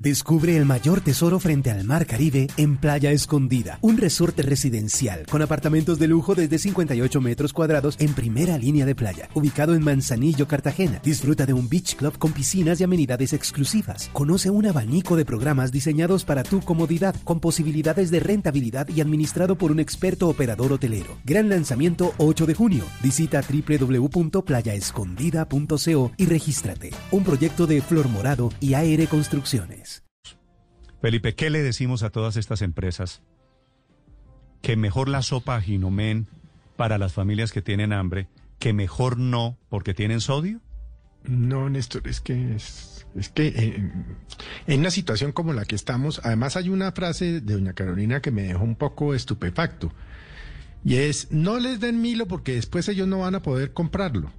Descubre el mayor tesoro frente al mar Caribe en Playa Escondida, un resorte residencial con apartamentos de lujo desde 58 metros cuadrados en primera línea de playa, ubicado en Manzanillo, Cartagena. Disfruta de un beach club con piscinas y amenidades exclusivas. Conoce un abanico de programas diseñados para tu comodidad, con posibilidades de rentabilidad y administrado por un experto operador hotelero. Gran lanzamiento 8 de junio. Visita www.playaescondida.co y regístrate. Un proyecto de Flor Morado y AR Construcciones. Felipe, ¿qué le decimos a todas estas empresas? Que mejor la sopa a Ginomen para las familias que tienen hambre, que mejor no porque tienen sodio. No, Néstor, es que es, que eh, en una situación como la que estamos, además hay una frase de doña Carolina que me dejó un poco estupefacto, y es, no les den Milo porque después ellos no van a poder comprarlo.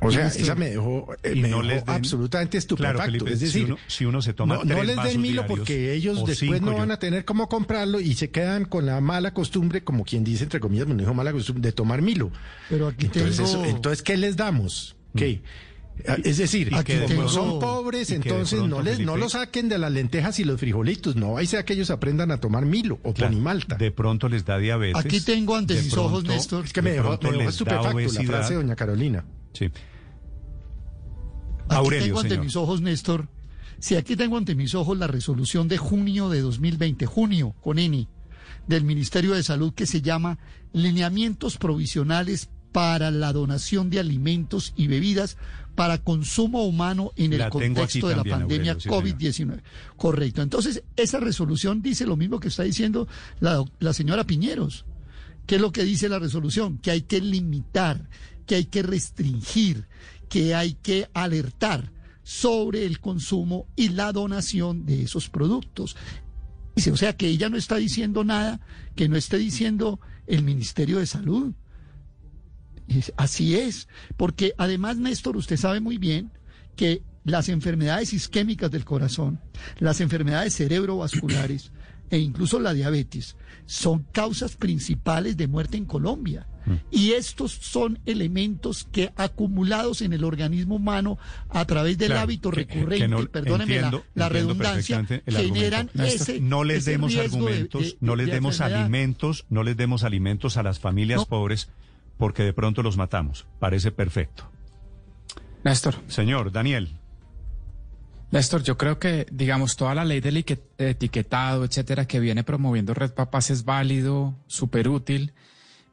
O sea, esa me dejó, eh, me absolutamente estupefacto. es decir, si uno, se toma no, les den Milo porque ellos después no van a tener cómo comprarlo y se quedan con la mala costumbre, como quien dice, entre comillas, me dijo mala costumbre, de tomar Milo. Pero aquí entonces, entonces, ¿qué les damos? ¿Qué? Mm. Ah, es decir, aquí son pobres, entonces no les no lo saquen de las lentejas y los frijolitos, no ahí sea que ellos aprendan a tomar Milo o ponimalta. De pronto les da diabetes. Aquí tengo ante mis ojos, Néstor. Es que me dejó, me dejó estupefacto la frase de doña Carolina. Sí. Aquí tengo ante mis ojos, Néstor. Sí, aquí tengo ante mis ojos la resolución de junio de 2020, junio, con ENI, del Ministerio de Salud que se llama Lineamientos Provisionales para la donación de alimentos y bebidas para consumo humano en el contexto de la pandemia COVID-19. Correcto. Entonces, esa resolución dice lo mismo que está diciendo la, la señora Piñeros. ¿Qué es lo que dice la resolución? Que hay que limitar, que hay que restringir, que hay que alertar sobre el consumo y la donación de esos productos. Dice, o sea, que ella no está diciendo nada que no esté diciendo el Ministerio de Salud. Así es, porque además, Néstor, usted sabe muy bien que las enfermedades isquémicas del corazón, las enfermedades cerebrovasculares e incluso la diabetes son causas principales de muerte en Colombia. Mm. Y estos son elementos que acumulados en el organismo humano a través del hábito recurrente, perdóneme la, redundancia, generan ese no les demos argumentos, no les demos alimentos, no les demos alimentos a las familias pobres porque de pronto los matamos. Parece perfecto. Néstor. Señor, Daniel. Néstor, yo creo que, digamos, toda la ley del etiquetado, etcétera, que viene promoviendo Red Papás es válido, súper útil,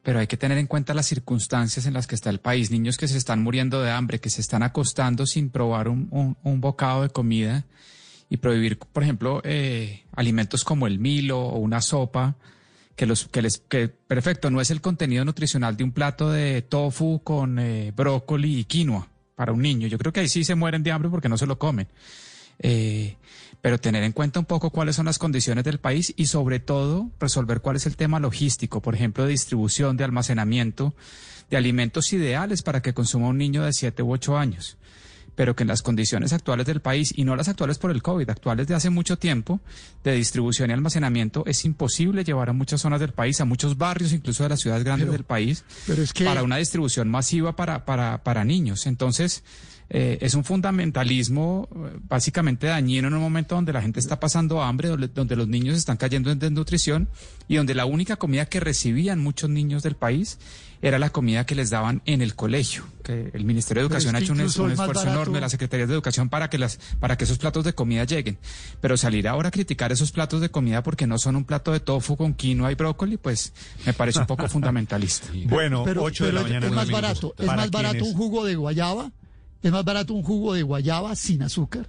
pero hay que tener en cuenta las circunstancias en las que está el país. Niños que se están muriendo de hambre, que se están acostando sin probar un, bocado de comida y prohibir, por ejemplo, eh, alimentos como el milo o una sopa que los que les que perfecto no es el contenido nutricional de un plato de tofu con eh, brócoli y quinoa para un niño. Yo creo que ahí sí se mueren de hambre porque no se lo comen. Eh, pero tener en cuenta un poco cuáles son las condiciones del país y sobre todo resolver cuál es el tema logístico, por ejemplo, de distribución, de almacenamiento de alimentos ideales para que consuma un niño de 7 u 8 años pero que en las condiciones actuales del país, y no las actuales por el COVID, actuales de hace mucho tiempo, de distribución y almacenamiento, es imposible llevar a muchas zonas del país, a muchos barrios, incluso de las ciudades grandes del país, para una distribución masiva para, para, para niños. Entonces, eh, es un fundamentalismo eh, básicamente dañino en un momento donde la gente está pasando hambre, donde, donde, los niños están cayendo en desnutrición y donde la única comida que recibían muchos niños del país era la comida que les daban en el colegio. Que el Ministerio de Educación ha hecho un, esfuerzo enorme, la Secretaría de Educación, para que, las, para que esos platos de comida lleguen. Pero salir ahora a criticar esos platos de comida porque no son un plato de tofu con quinoa y brócoli, pues me parece un poco fundamentalista. Bueno, pero, 8 de la mañana. Es más barato, es más barato un jugo de guayaba, es más barato un jugo de guayaba sin azúcar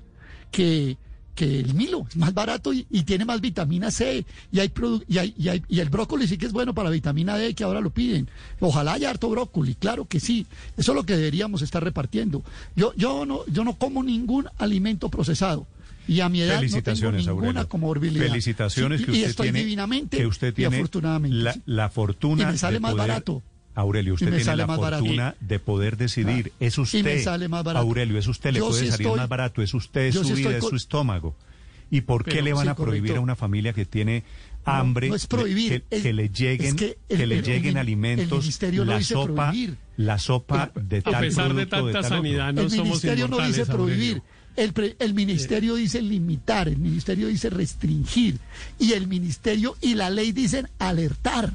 que que el Milo, es más barato y, tiene más vitamina C. Y, hay, y, hay, y, hay, y el brócoli sí que es bueno para vitamina D, que ahora lo piden. Ojalá haya harto brócoli, claro que sí. Eso es lo que deberíamos estar repartiendo. Yo, yo, no, yo no como ningún alimento procesado. Y a mi edad no tengo ninguna comorbilidad. Felicitaciones que usted y estoy tiene, divinamente que usted tiene y afortunadamente. La, fortuna y me sale más barato. Aurelio, usted tiene la fortuna de poder decidir. Es usted. me sale más barato. Aurelio, es usted, le puede salir más barato. Es usted, es su vida, es su estómago. ¿Y por qué le van a prohibir a una familia que tiene hambre no, es prohibir, que, le lleguen que, le lleguen alimentos la sopa la sopa de tal a pesar de tanta sanidad no el somos ministerio no dice prohibir el, pre- el ministerio dice limitar, el ministerio dice restringir, y el ministerio y la ley dicen alertar,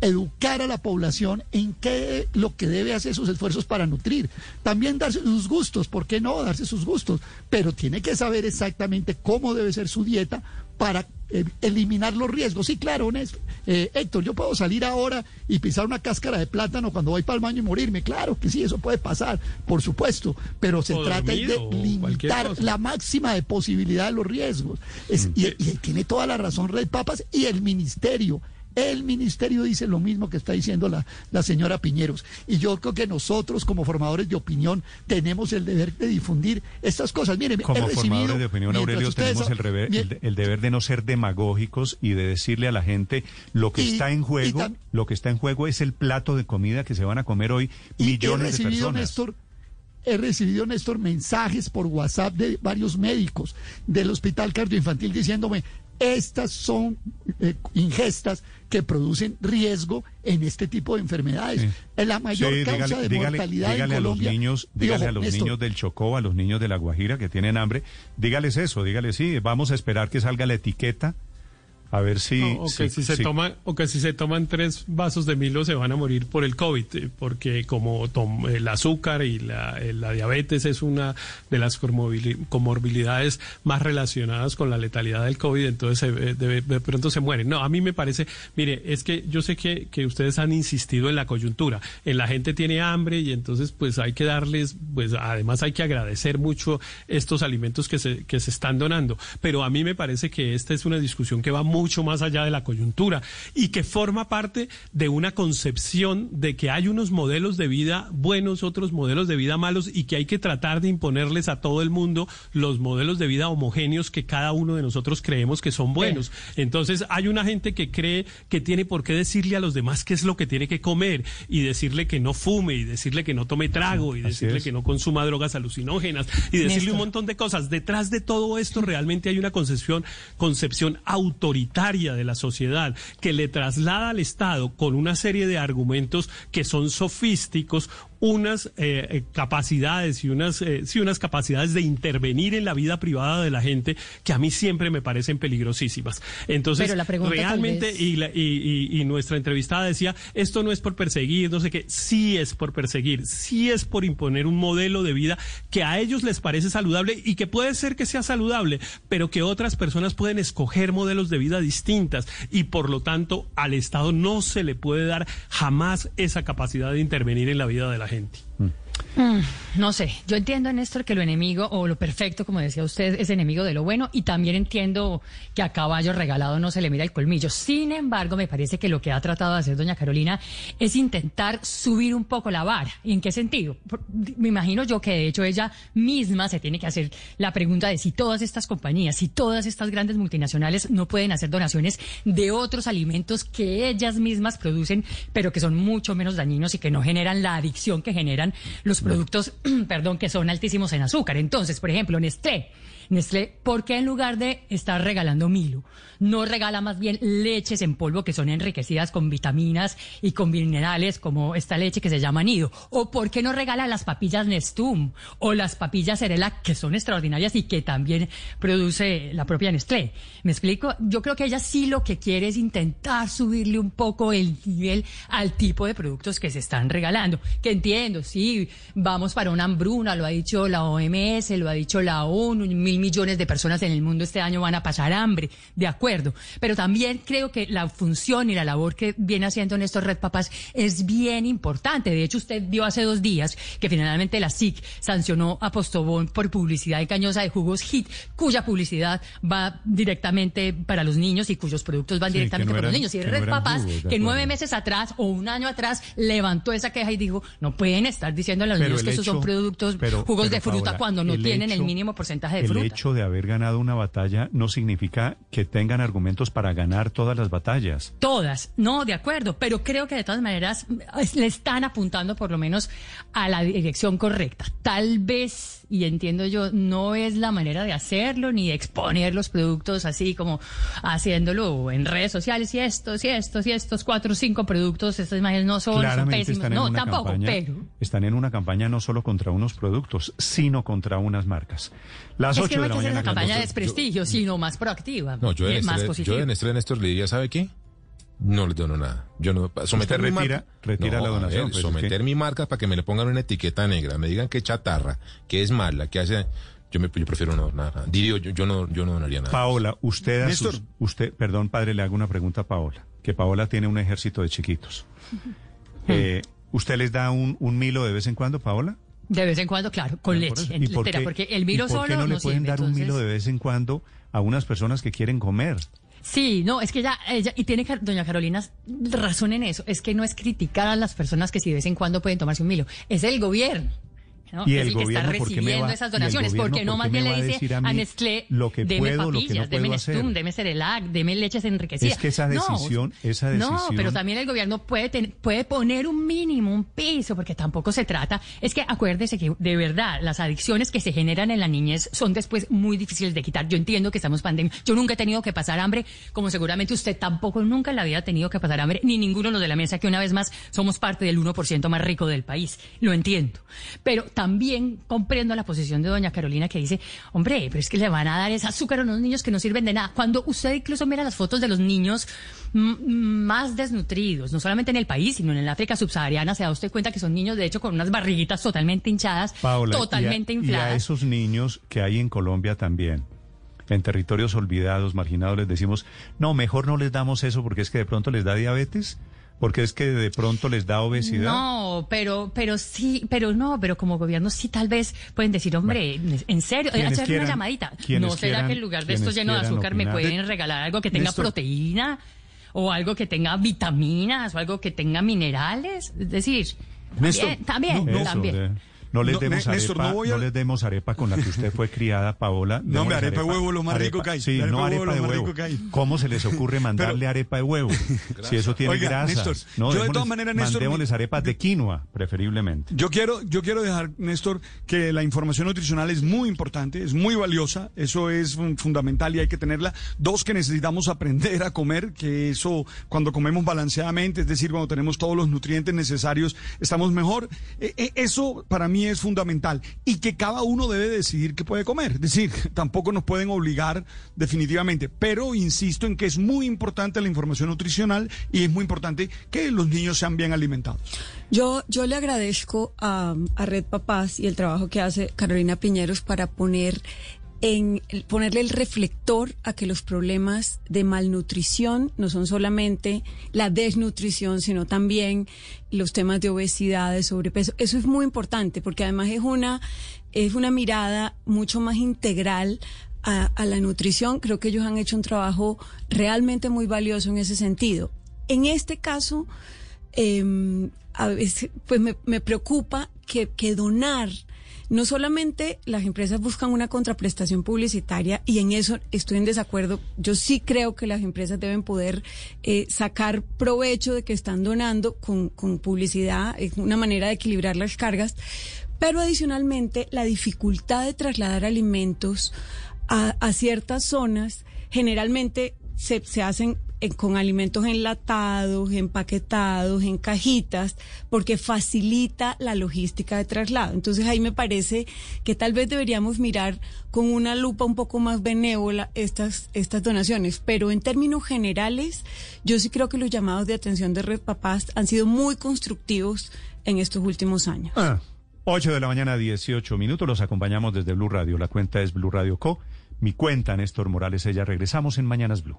educar a la población en qué lo que debe hacer sus esfuerzos para nutrir. También darse sus gustos, ¿por qué no darse sus gustos? Pero tiene que saber exactamente cómo debe ser su dieta para eh, eliminar los riesgos. Sí, claro, Néstor. Eh, Héctor, yo puedo salir ahora y pisar una cáscara de plátano cuando voy para el baño y morirme. Claro que sí, eso puede pasar, por supuesto. Pero se O trata dormido, de limitar la máxima de posibilidad de los riesgos. Es- y, y tiene toda la razón Rey Papas y el ministerio. El ministerio dice lo mismo que está diciendo la, la señora Piñeros. Y yo creo que nosotros, como formadores de opinión, tenemos el deber de difundir estas cosas. Miren, Como recibido, formadores de opinión, Aurelio, tenemos el, reve- mi- el de- el deber de no ser demagógicos y de decirle a la gente lo que Y- está en juego. tam- Lo que está en juego es el plato de comida que se van a comer hoy millones de recibido, personas. Néstor, he recibido, Néstor, mensajes por WhatsApp de varios médicos del Hospital Cardioinfantil diciéndome, estas son eh, ingestas que producen riesgo en este tipo de enfermedades. Sí. En La mayor Sí, causa dígale, de dígale- mortalidad dígale en a los niños, dígale ojo, a los Néstor, niños del Chocó, a los niños de La Guajira que tienen hambre, dígales eso, dígales sí, vamos a esperar que salga la etiqueta a ver si No, o, que si se si- o que si se toman tres vasos de Milo se van a morir por el COVID, eh, porque como tom- el azúcar y la, eh, la diabetes es una de las comorbili- comorbilidades más relacionadas con la letalidad del COVID, entonces se- eh, de, de pronto se mueren. No, a mí me parece, mire, es que yo sé que, que ustedes han insistido en la coyuntura, en la gente tiene hambre y entonces pues hay que darles, pues además hay que agradecer mucho estos alimentos que se, que se están donando, pero a mí me parece que esta es una discusión que va mucho más allá de la coyuntura y que forma parte de una concepción de que hay unos modelos de vida buenos, otros modelos de vida malos y que hay que tratar de imponerles a todo el mundo los modelos de vida homogéneos que cada uno de nosotros creemos que son buenos. Entonces hay una gente que cree que tiene por qué decirle a los demás qué es lo que tiene que comer y decirle que no fume y decirle que no tome trago y decirle es. que no consuma drogas alucinógenas y decirle Néstor. un montón de cosas. Detrás de todo esto realmente hay una concepción, concepción autoritaria de la sociedad que le traslada al Estado con una serie de argumentos que son sofísticos unas eh, eh, capacidades y unas, eh, sí, unas capacidades de intervenir en la vida privada de la gente que a mí siempre me parecen peligrosísimas. Entonces, Pero la pregunta tal realmente, vez- y, la- y- y- y nuestra entrevistada decía, esto no es por perseguir, no sé qué, sí es por perseguir, sí es por imponer un modelo de vida que a ellos les parece saludable y que puede ser que sea saludable, pero que otras personas pueden escoger modelos de vida distintas y por lo tanto al Estado no se le puede dar jamás esa capacidad de intervenir en la vida de la gente. No sé, yo entiendo, Néstor, que lo enemigo o lo perfecto, como decía usted, es enemigo de lo bueno y también entiendo que a caballo regalado no se le mira el colmillo. Sin embargo, me parece que lo que ha tratado de hacer doña Carolina es intentar subir un poco la vara. ¿Y en qué sentido? Me imagino yo que de hecho ella misma se tiene que hacer la pregunta de si todas estas compañías, si todas estas grandes multinacionales no pueden hacer donaciones de otros alimentos que ellas mismas producen, pero que son mucho menos dañinos y que no generan la adicción que generan los productos, perdón, que son altísimos en azúcar. Entonces, por ejemplo, Nestlé. Nestlé, ¿por qué en lugar de estar regalando Milo, no regala más bien leches en polvo que son enriquecidas con vitaminas y con minerales como esta leche que se llama nido? ¿O por qué no regala las papillas Nestum o las papillas Cerelac que son extraordinarias y que también produce la propia Nestlé? ¿Me explico? Yo creo que ella sí lo que quiere es intentar subirle un poco el nivel al tipo de productos que se están regalando. Que entiendo, sí, vamos para una hambruna, lo ha dicho la OMS, lo ha dicho la ONU, mil millones de personas en el mundo este año van a pasar hambre, de acuerdo. Pero también creo que la función y la labor que viene haciendo Néstor Red Papás es bien importante. De hecho, usted vio hace dos días que finalmente la SIC sancionó a Postobón por publicidad engañosa de jugos HIT, cuya publicidad va directamente para los niños y cuyos productos van Sí, directamente no para los niños. Y no Red eran Papás, jugos, que nueve meses atrás o un año atrás levantó esa queja y dijo, no pueden estar diciendo a los Pero niños que esos son productos, pero- jugos pero, de fruta cuando no tienen el mínimo porcentaje de fruta. Hecho de haber ganado una batalla no significa que tengan argumentos para ganar todas las batallas. Todas, no, de acuerdo, pero creo que de todas maneras le están apuntando por lo menos a la dirección correcta. Tal vez, y entiendo yo, no es la manera de hacerlo ni de exponer los productos así como haciéndolo en redes sociales y estos y estos y estos cuatro o cinco productos, estas imágenes no son, pésimos. No, tampoco, campaña, pero... están en una campaña no solo contra unos productos, sino contra unas marcas. Las Es 8 que no de hay la que hacer mañana. una campaña de desprestigio, sino más proactiva, No, yo en, más Nestlé, positiva. yo en Nestlé Néstor le diría, ¿sabe qué? No le dono nada. Yo no someter mi retira- marca. retira No, la donación, ver, pues, someter ¿qué? mi marca para que me le pongan una etiqueta negra, me digan que es chatarra, que es mala, que hace. Yo me yo prefiero no nada. Diría yo, yo no yo no donaría nada. Paola, usted, a sus- usted, perdón, padre, le hago una pregunta a Paola. Que Paola tiene un ejército de chiquitos. Eh, ¿Usted les da un, un milo de vez en cuando, Paola? De vez en cuando, claro, con leche, ¿Y por qué- porque el Milo y por qué solo no le pueden sirve, dar un entonces- milo de vez en cuando a unas personas que quieren comer? Sí, no, es que ella, ella y tiene doña Carolina razón en eso, es que no es criticar a las personas que si de vez en cuando pueden tomarse un Milo, es el gobierno. ¿No? Y es el el que está gobierno, ¿por qué me recibiendo esas donaciones, porque no más bien le dice a a, Nestlé, lo que deme puedo, lo que no papillas, deme? Nestum, deme Cerelac, deme leches enriquecidas. Es que esa No, decisión- esa No, decisión- pero también el gobierno puede, ten- puede poner un mínimo, un piso, porque tampoco se trata. Es que acuérdese que de verdad las adicciones que se generan en la niñez son después muy difíciles de quitar. Yo entiendo que estamos pandemia. Yo nunca he tenido que pasar hambre, como seguramente usted tampoco nunca en la vida ha tenido que pasar hambre, ni ninguno de los de la mesa, que una vez más somos parte del 1% más rico del país. Lo entiendo. Pero también comprendo la posición de doña Carolina que dice, hombre, pero es que le van a dar ese azúcar a unos niños que no sirven de nada. Cuando usted incluso mira las fotos de los niños más desnutridos, no solamente en el país, sino en el África subsahariana, se da usted cuenta que son niños, de hecho, con unas barriguitas totalmente hinchadas, Paola, y a- totalmente y a, infladas. esos niños que hay en Colombia también, en territorios olvidados, marginados, les decimos, no, mejor no les damos eso porque es que de pronto les da diabetes, porque es que de pronto les da obesidad. No, pero, pero sí, pero no, pero como gobierno sí tal vez pueden decir, hombre, en serio, quienes hacer quieran- una llamadita. ¿No será quieran- que en lugar de esto lleno de azúcar me pueden regalar algo que tenga Néstor. proteína? O algo que tenga vitaminas, o algo que tenga minerales. Es decir, Néstor, también, también, Eso, también. de- no les No, demos Néstor, arepa, no voy a- no les demos arepa con la que usted fue criada, Paola. No, arepa de huevo, lo más rico arepa- que hay. Sí, Arepa no arepa huevo, de huevo. rico. ¿Cómo se les ocurre mandarle arepa de huevo? Si eso tiene Oiga, grasa. Néstor, no, yo de todas maneras, Néstor, mandémosles arepas de quinoa, preferiblemente. Yo quiero, yo quiero dejar, Néstor, que la información nutricional es muy importante, es muy valiosa, eso es fun- fundamental y hay que tenerla. Dos, que necesitamos aprender a comer, que eso, cuando comemos balanceadamente, es decir, cuando tenemos todos los nutrientes necesarios, estamos mejor. Eh, eh, eso para mí es fundamental. Y que cada uno debe decidir qué puede comer. Es decir, tampoco nos pueden obligar definitivamente. Pero insisto en que es muy importante la información nutricional y es muy importante que los niños sean bien alimentados. Yo, yo le agradezco a, a Red Papás y el trabajo que hace Carolina Piñeros para poner en ponerle el reflector a que los problemas de malnutrición no son solamente la desnutrición, sino también los temas de obesidad, de sobrepeso. Eso es muy importante porque además es una es una mirada mucho más integral a, la nutrición. Creo que ellos han hecho un trabajo realmente muy valioso en ese sentido. En este caso, eh, a veces, pues me, preocupa que donar, no solamente las empresas buscan una contraprestación publicitaria y en eso estoy en desacuerdo. Yo sí creo que las empresas deben poder eh, sacar provecho de que están donando con, con publicidad, es una manera de equilibrar las cargas, pero adicionalmente la dificultad de trasladar alimentos a, a ciertas zonas generalmente se, se hacen eh, con alimentos enlatados, empaquetados, en cajitas, porque facilita la logística de traslado. Entonces ahí me parece que tal vez deberíamos mirar con una lupa un poco más benévola estas, estas donaciones. Pero en términos generales, yo sí creo que los llamados de atención de Red Papás han sido muy constructivos en estos últimos años. Ah, 8 de la mañana, 18 minutos. Los acompañamos desde Blue Radio. La cuenta es Blue Radio Co. Mi cuenta, Néstor Morales. Ella regresamos en Mañanas Blue.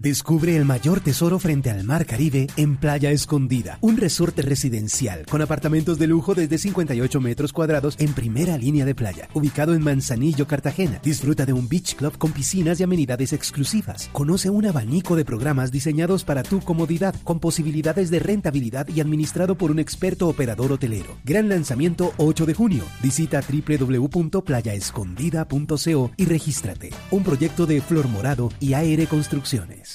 Descubre el mayor tesoro frente al Mar Caribe en Playa Escondida, un resorte residencial con apartamentos de lujo desde 58 metros cuadrados en primera línea de playa, ubicado en Manzanillo, Cartagena. Disfruta de un beach club con piscinas y amenidades exclusivas. Conoce un abanico de programas diseñados para tu comodidad, con posibilidades de rentabilidad y administrado por un experto operador hotelero. Gran lanzamiento 8 de junio. Visita www.playaescondida.co y regístrate. Un proyecto de Flor Morado y AR Construcciones.